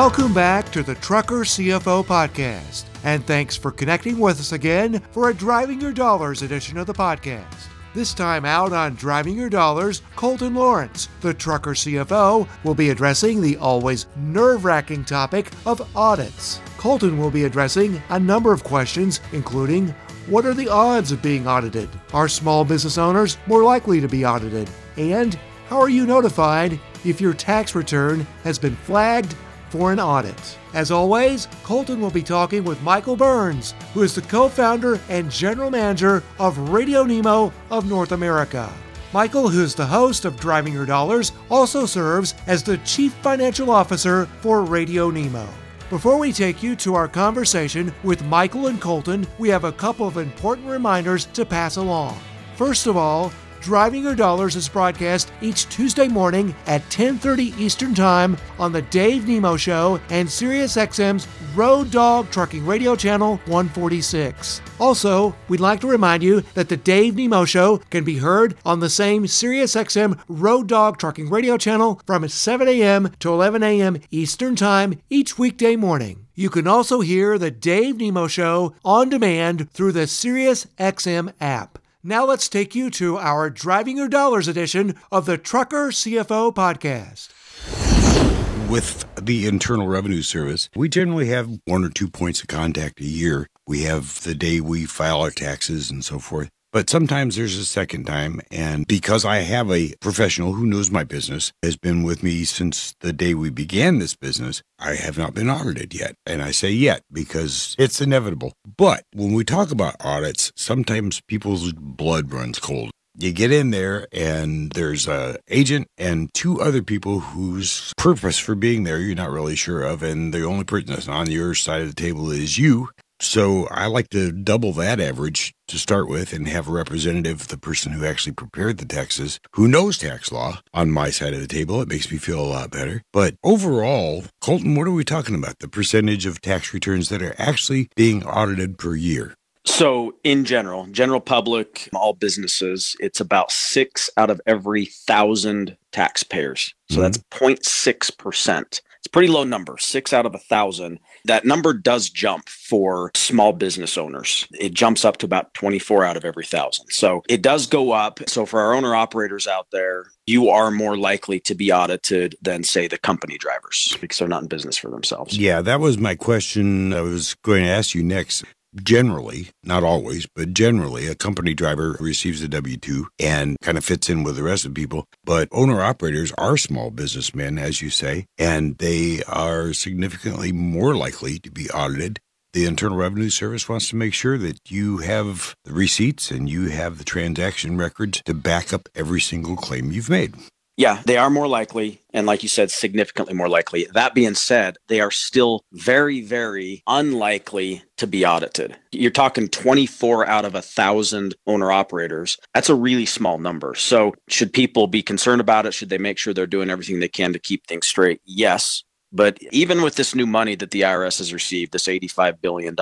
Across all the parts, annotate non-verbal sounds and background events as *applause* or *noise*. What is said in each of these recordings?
Welcome back to the Trucker CFO Podcast, and thanks for connecting with us again for a Driving Your Dollars edition of the podcast. This time out on Driving Your Dollars, Colton Lawrence, the trucker CFO, will be addressing the always nerve wracking topic of audits. Colton will be addressing a number of questions, including what are the odds of being audited? Are small business owners more likely to be audited? And how are you notified if your tax return has been flagged for an audit. As always, Colton will be talking with Michael Burns, who is the co founder and general manager of Radio Nemo of North America. Michael, who is the host of Driving Your Dollars, also serves as the Chief Financial Officer for Radio Nemo. Before we take you to our conversation with Michael and Colton, we have a couple of important reminders to pass along. First of all, Driving Your Dollars is broadcast each Tuesday morning at 10:30 Eastern Time on the Dave Nemo Show and SiriusXM's Road Dog Trucking Radio Channel 146. Also, we'd like to remind you that the Dave Nemo Show can be heard on the same SiriusXM Road Dog Trucking Radio Channel from 7 a.m. to 11 a.m. Eastern Time each weekday morning. You can also hear the Dave Nemo Show on demand through the SiriusXM app. Now let's take you to our Driving Your Dollars edition of the Trucker CFO podcast. With the Internal Revenue Service, we generally have one or two points of contact a year. We have the day we file our taxes and so forth. But sometimes there's a second time. And because I have a professional who knows my business, has been with me since the day we began this business, I have not been audited yet. And I say yet because it's inevitable. But when we talk about audits, sometimes people's blood runs cold. You get in there and there's a agent and two other people whose purpose for being there you're not really sure of and the only person that's on your side of the table is you so I like to double that average to start with and have a representative, the person who actually prepared the taxes, who knows tax law on my side of the table. It makes me feel a lot better. But overall, Colton, what are we talking about? The percentage of tax returns that are actually being audited per year. So, in general, general public, all businesses, it's about six out of every thousand taxpayers. So mm-hmm. that's 0.6%. It's a pretty low number, six out of a thousand. That number does jump for small business owners. It jumps up to about 24 out of every thousand. So it does go up. So for our owner operators out there, you are more likely to be audited than, say, the company drivers because they're not in business for themselves. Yeah, that was my question I was going to ask you next generally, not always, but generally, a company driver receives a W 2 and kind of fits in with the rest of the people. But owner operators are small businessmen, as you say, and they are significantly more likely to be audited. The Internal Revenue Service wants to make sure that you have the receipts and you have the transaction records to back up every single claim you've made. Yeah, they are more likely. And like you said, significantly more likely. That being said, they are still very, very unlikely to be audited. You're talking 24 out of a thousand owner operators. That's a really small number. So, should people be concerned about it? Should they make sure they're doing everything they can to keep things straight? Yes. But even with this new money that the IRS has received, this $85 billion,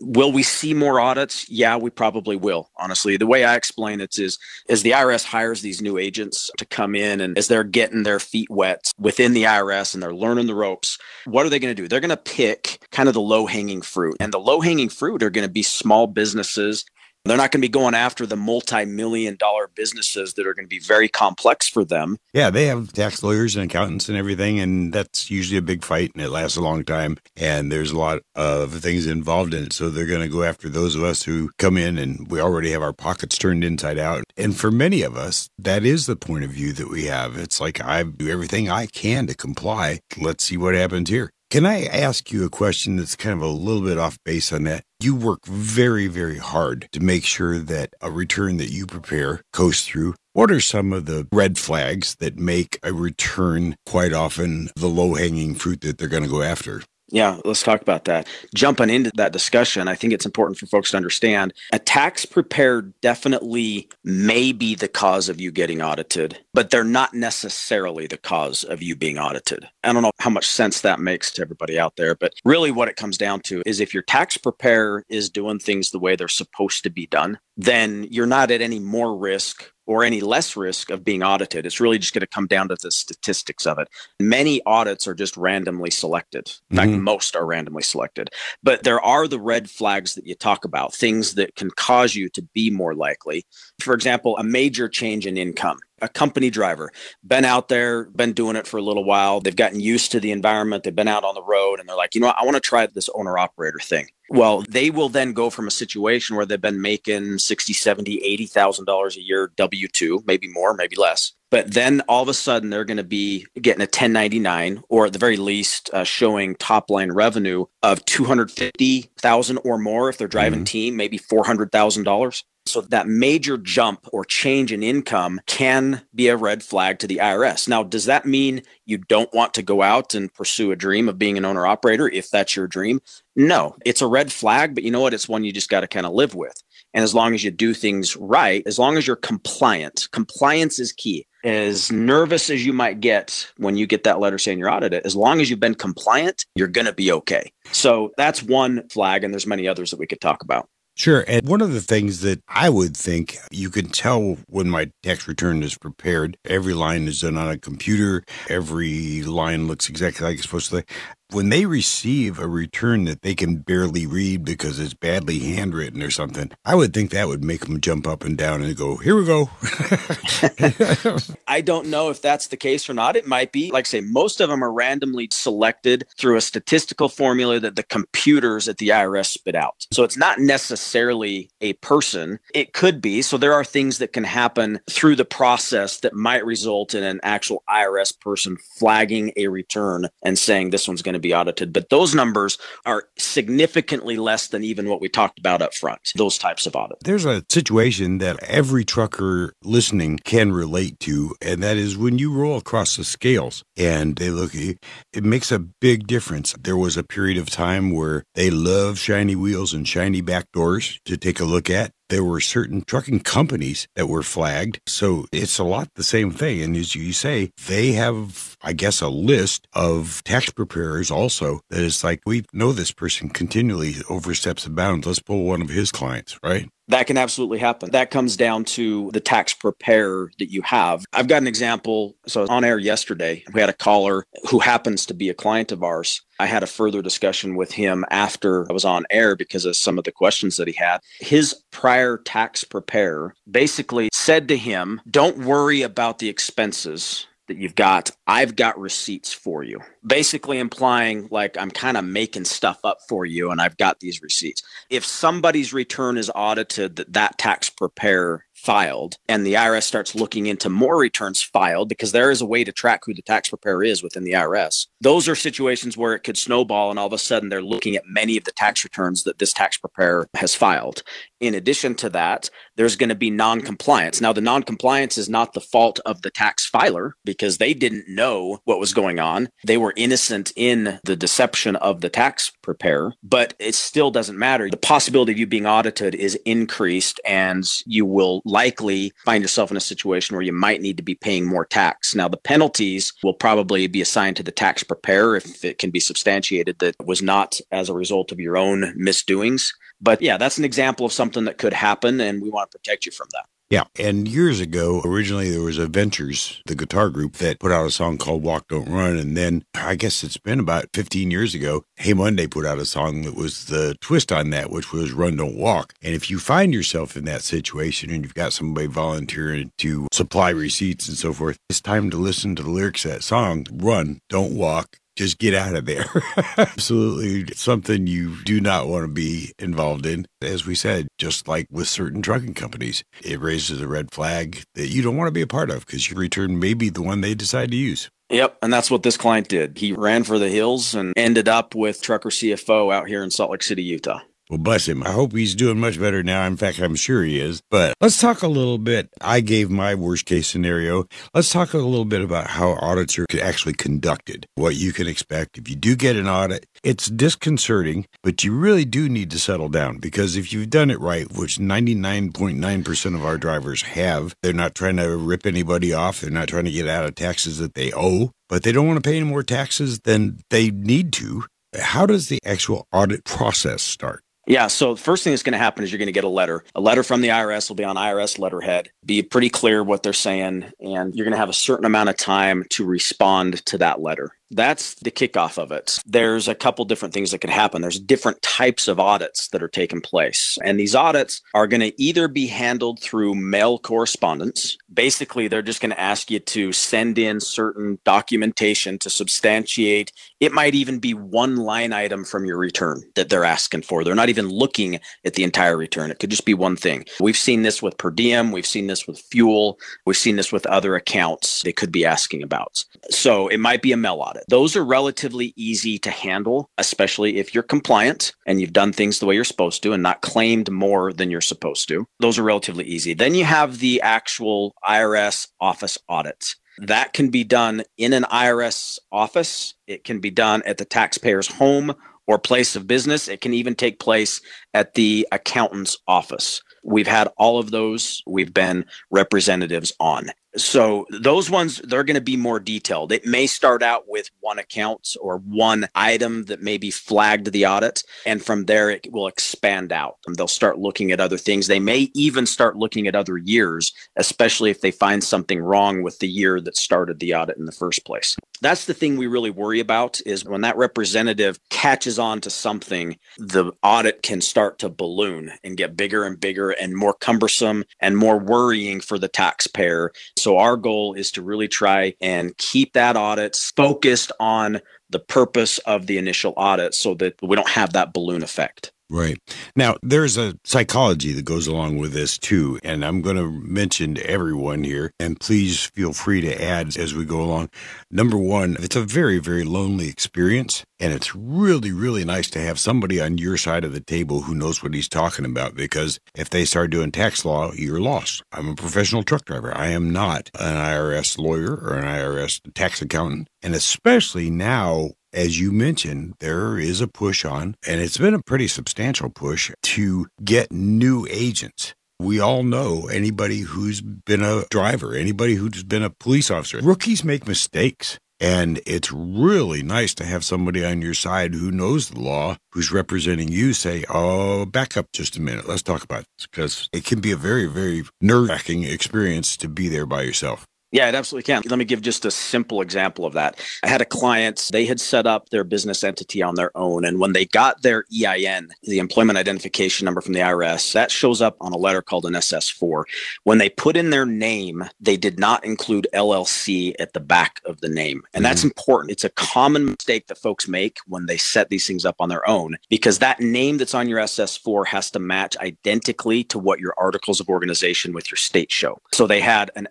will we see more audits? Yeah, we probably will. Honestly, the way I explain it is, as the IRS hires these new agents to come in and as they're getting their feet wet within the IRS and they're learning the ropes, what are they going to do? They're going to pick kind of the low hanging fruit. And the low hanging fruit are going to be small businesses they're not going to be going after the multi-million dollar businesses that are going to be very complex for them. Yeah, they have tax lawyers and accountants and everything, and that's usually a big fight, and it lasts a long time. And there's a lot of things involved in it, so they're going to go after those of us who come in and we already have our pockets turned inside out. And for many of us, that is the point of view that we have. It's like I do everything I can to comply. Let's see what happens here. Can I ask you a question that's kind of a little bit off base on that? You work very, very hard to make sure that a return that you prepare goes through. What are some of the red flags that make a return quite often the low hanging fruit that they're going to go after? Yeah, let's talk about that. Jumping into that discussion, I think it's important for folks to understand a tax prepared definitely may be the cause of you getting audited. But they're not necessarily the cause of you being audited. I don't know how much sense that makes to everybody out there, but really what it comes down to is if your tax preparer is doing things the way they're supposed to be done, then you're not at any more risk or any less risk of being audited. It's really just going to come down to the statistics of it. Many audits are just randomly selected. In fact, mm-hmm. most are randomly selected. But there are the red flags that you talk about, things that can cause you to be more likely. For example, a major change in income a company driver, been out there, been doing it for a little while. They've gotten used to the environment. They've been out on the road and they're like, you know what? I want to try this owner operator thing. Well, they will then go from a situation where they've been making 60, 70, $80,000 a year W2, maybe more, maybe less. But then all of a sudden they're going to be getting a 1099 or at the very least uh, showing top line revenue of 250,000 or more if they're driving mm-hmm. team, maybe $400,000. So that major jump or change in income can be a red flag to the IRS. Now, does that mean you don't want to go out and pursue a dream of being an owner operator if that's your dream? No, it's a red flag, but you know what? It's one you just got to kind of live with. And as long as you do things right, as long as you're compliant, compliance is key. As nervous as you might get when you get that letter saying you're audited, as long as you've been compliant, you're going to be okay. So that's one flag, and there's many others that we could talk about. Sure. And one of the things that I would think you can tell when my tax return is prepared, every line is done on a computer, every line looks exactly like it's supposed to when they receive a return that they can barely read because it's badly handwritten or something, I would think that would make them jump up and down and go, here we go. *laughs* I don't know if that's the case or not. It might be. Like I say, most of them are randomly selected through a statistical formula that the computers at the IRS spit out. So it's not necessarily a person. It could be. So there are things that can happen through the process that might result in an actual IRS person flagging a return and saying this one's going to be audited. But those numbers are significantly less than even what we talked about up front, those types of audits. There's a situation that every trucker listening can relate to, and that is when you roll across the scales and they look it makes a big difference. There was a period of time where they love shiny wheels and shiny back doors to take a look at there were certain trucking companies that were flagged. So it's a lot the same thing. And as you say, they have, I guess, a list of tax preparers also that is like, we know this person continually oversteps the bounds. Let's pull one of his clients, right? That can absolutely happen. That comes down to the tax preparer that you have. I've got an example. So on air yesterday, we had a caller who happens to be a client of ours. I had a further discussion with him after I was on air because of some of the questions that he had. His prior tax preparer basically said to him, Don't worry about the expenses that you've got, I've got receipts for you. Basically implying like I'm kind of making stuff up for you and I've got these receipts. If somebody's return is audited that that tax preparer filed and the IRS starts looking into more returns filed because there is a way to track who the tax preparer is within the IRS. Those are situations where it could snowball and all of a sudden they're looking at many of the tax returns that this tax preparer has filed. In addition to that, there's going to be non-compliance. Now the non-compliance is not the fault of the tax filer because they didn't know what was going on. They were innocent in the deception of the tax preparer, but it still doesn't matter. The possibility of you being audited is increased and you will likely find yourself in a situation where you might need to be paying more tax. Now, the penalties will probably be assigned to the tax preparer if it can be substantiated that it was not as a result of your own misdoings. But yeah, that's an example of something that could happen, and we want to protect you from that. Yeah. And years ago, originally there was The Ventures, the guitar group that put out a song called Walk Don't Run. And then I guess it's been about 15 years ago, Hey Monday put out a song that was the twist on that, which was Run Don't Walk. And if you find yourself in that situation and you've got somebody volunteering to supply receipts and so forth, it's time to listen to the lyrics of that song Run, Don't Walk, just get out of there. *laughs* Absolutely something you do not want to be involved in. As we said, just like with certain trucking companies, it raises a red flag that you don't want to be a part of because your return may be the one they decide to use. Yep. And that's what this client did. He ran for the hills and ended up with Trucker CFO out here in Salt Lake City, Utah. Well, bless him. I hope he's doing much better now. In fact, I'm sure he is. But let's talk a little bit. I gave my worst case scenario. Let's talk a little bit about how audits are actually conducted, what you can expect. If you do get an audit, it's disconcerting, but you really do need to settle down because if you've done it right, which 99.9% of our drivers have, they're not trying to rip anybody off. They're not trying to get out of taxes that they owe, but they don't want to pay any more taxes than they need to. How does the actual audit process start? Yeah. So the first thing that's going to happen is you're going to get a letter. A letter from the IRS will be on IRS letterhead, be pretty clear what they're saying, and you're going to have a certain amount of time to respond to that letter that's the kickoff of it. There's a couple different things that can happen. There's different types of audits that are taking place. And these audits are going to either be handled through mail correspondence. Basically, they're just going to ask you to send in certain documentation to substantiate. It might even be one line item from your return that they're asking for. They're not even looking at the entire return. It could just be one thing. We've seen this with per diem. We've seen this with fuel. We've seen this with other accounts they could be asking about. So it might be a mail audit. Those are relatively easy to handle, especially if you're compliant and you've done things the way you're supposed to and not claimed more than you're supposed to. Those are relatively easy. Then you have the actual IRS office audits. That can be done in an IRS office. It can be done at the taxpayer's home or place of business. It can even take place at the accountant's office. We've had all of those. We've been representatives on. So those ones, they're going to be more detailed. It may start out with one account or one item that may be flagged the audit. And from there, it will expand out. And they'll start looking at other things. They may even start looking at other years, especially if they find something wrong with the year that started the audit in the first place. That's the thing we really worry about is when that representative catches on to something, the audit can start to balloon and get bigger and bigger and more cumbersome and more worrying for the taxpayer so our goal is to really try and keep that audit focused on the purpose of the initial audit so that we don't have that balloon effect. Right. Now, there's a psychology that goes along with this too. And I'm going to mention to everyone here, and please feel free to add as we go along. Number one, it's a very, very lonely experience. And it's really, really nice to have somebody on your side of the table who knows what he's talking about because if they start doing tax law, you're lost. I'm a professional truck driver. I am not an IRS lawyer or an IRS tax accountant. And especially now as you mentioned, there is a push on, and it's been a pretty substantial push to get new agents. We all know anybody who's been a driver, anybody who's been a police officer. Rookies make mistakes. And it's really nice to have somebody on your side who knows the law, who's representing you, say, Oh, back up just a minute. Let's talk about this. Because it can be a very, very nerve wracking experience to be there by yourself. Yeah, it absolutely can. Let me give just a simple example of that. I had a client, they had set up their business entity on their own. And when they got their EIN, the employment identification number from the IRS, that shows up on a letter called an SS4. When they put in their name, they did not include LLC at the back of the name. And that's mm-hmm. important. It's a common mistake that folks make when they set these things up on their own because that name that's on your SS4 has to match identically to what your articles of organization with your state show. So they had an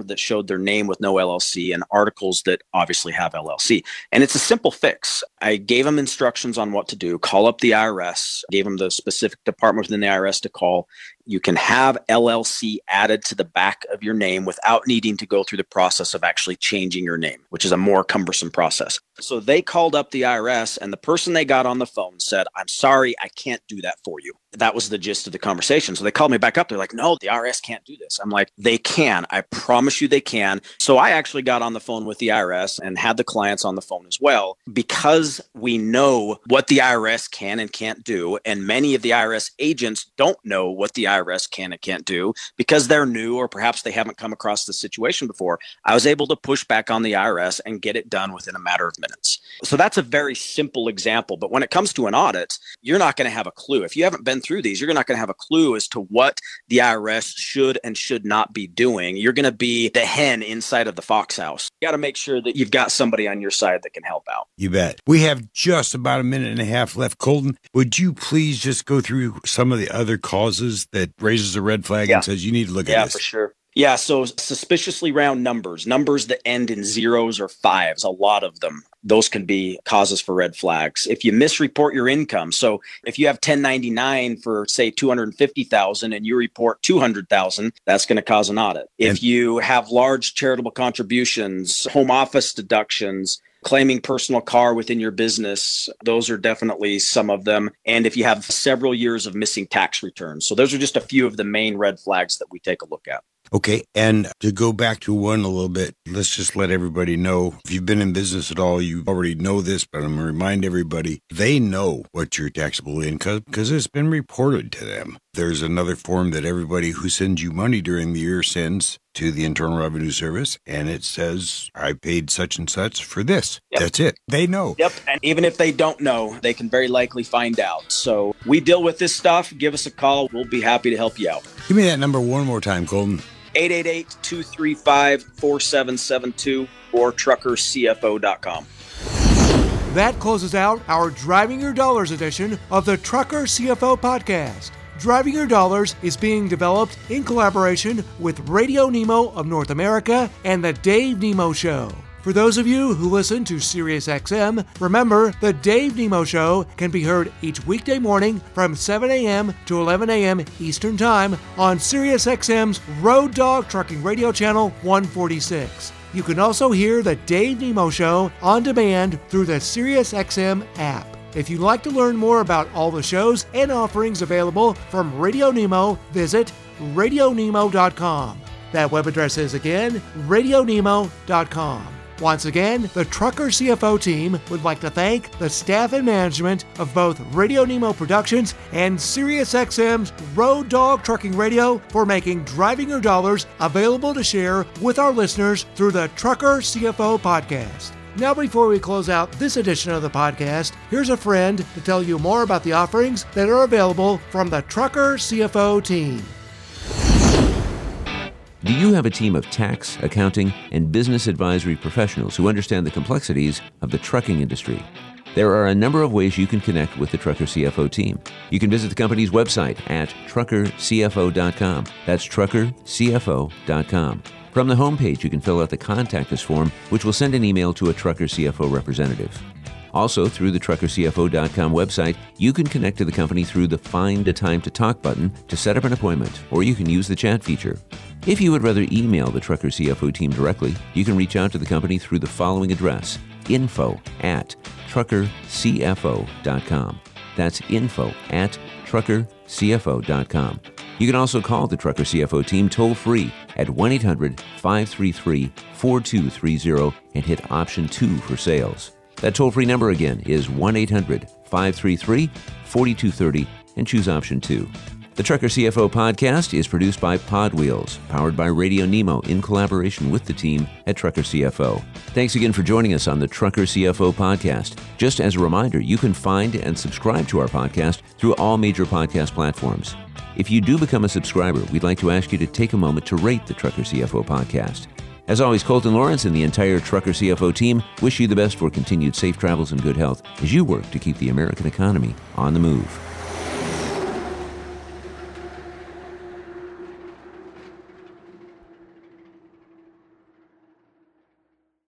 SS4 that showed their name with no LLC and articles that obviously have LLC. And it's a simple fix. I gave them instructions on what to do, call up the IRS, gave them the specific department within the IRS to call, you can have LLC added to the back of your name without needing to go through the process of actually changing your name, which is a more cumbersome process. So they called up the IRS, and the person they got on the phone said, I'm sorry, I can't do that for you. That was the gist of the conversation. So they called me back up. They're like, no, the IRS can't do this. I'm like, they can. I promise you they can. So I actually got on the phone with the IRS and had the clients on the phone as well because we know what the IRS can and can't do. And many of the IRS agents don't know what the IRS can and can't do because they're new or perhaps they haven't come across the situation before. I was able to push back on the IRS and get it done within a matter of minutes. So that's a very simple example. But when it comes to an audit, you're not going to have a clue. If you haven't been through these, you're not going to have a clue as to what the IRS should and should not be doing. You're going to be the hen inside of the fox house. You got to make sure that you've got somebody on your side that can help out. You bet. We have just about a minute and a half left. Colton, would you please just go through some of the other causes that that raises a red flag yeah. and says you need to look yeah, at this? Yeah, for sure. Yeah, so suspiciously round numbers, numbers that end in zeros or fives, a lot of them those can be causes for red flags. If you misreport your income, so if you have 1099 for say 250,000 and you report 200,000, that's going to cause an audit. If you have large charitable contributions, home office deductions, claiming personal car within your business. Those are definitely some of them. And if you have several years of missing tax returns. So those are just a few of the main red flags that we take a look at. Okay. And to go back to one a little bit, let's just let everybody know if you've been in business at all, you already know this, but I'm going to remind everybody they know what your taxable income because it's been reported to them. There's another form that everybody who sends you money during the year sends to the Internal Revenue Service, and it says, I paid such and such for this. Yep. That's it. They know. Yep. And even if they don't know, they can very likely find out. So we deal with this stuff. Give us a call. We'll be happy to help you out. Give me that number one more time, Colton. 888 235 4772 or truckercfo.com. That closes out our Driving Your Dollars edition of the Trucker CFO podcast. Driving Your Dollars is being developed in collaboration with Radio Nemo of North America and The Dave Nemo Show. For those of you who listen to SiriusXM, remember the Dave Nemo Show can be heard each weekday morning from 7 a.m. to 11 a.m. Eastern Time on SiriusXM's Road Dog Trucking Radio Channel 146. You can also hear the Dave Nemo Show on demand through the SiriusXM app. If you'd like to learn more about all the shows and offerings available from Radio Nemo, visit radionemo.com. That web address is again radionemo.com. Once again, the Trucker CFO team would like to thank the staff and management of both Radio Nemo Productions and SiriusXM's Road Dog Trucking Radio for making Driving Your Dollars available to share with our listeners through the Trucker CFO podcast. Now, before we close out this edition of the podcast, here's a friend to tell you more about the offerings that are available from the Trucker CFO team. Do you have a team of tax, accounting, and business advisory professionals who understand the complexities of the trucking industry? There are a number of ways you can connect with the Trucker CFO team. You can visit the company's website at truckercfo.com. That's truckercfo.com. From the homepage, you can fill out the Contact Us form, which will send an email to a Trucker CFO representative. Also, through the truckercfo.com website, you can connect to the company through the Find a Time to Talk button to set up an appointment, or you can use the chat feature. If you would rather email the Trucker CFO team directly, you can reach out to the company through the following address info at truckercfo.com. That's info at truckercfo.com. You can also call the Trucker CFO team toll free at 1 800 533 4230 and hit option 2 for sales. That toll free number again is 1 800 533 4230 and choose option 2. The Trucker CFO podcast is produced by Pod Wheels, powered by Radio Nemo in collaboration with the team at Trucker CFO. Thanks again for joining us on the Trucker CFO podcast. Just as a reminder, you can find and subscribe to our podcast through all major podcast platforms. If you do become a subscriber, we'd like to ask you to take a moment to rate the Trucker CFO podcast. As always, Colton Lawrence and the entire Trucker CFO team wish you the best for continued safe travels and good health as you work to keep the American economy on the move.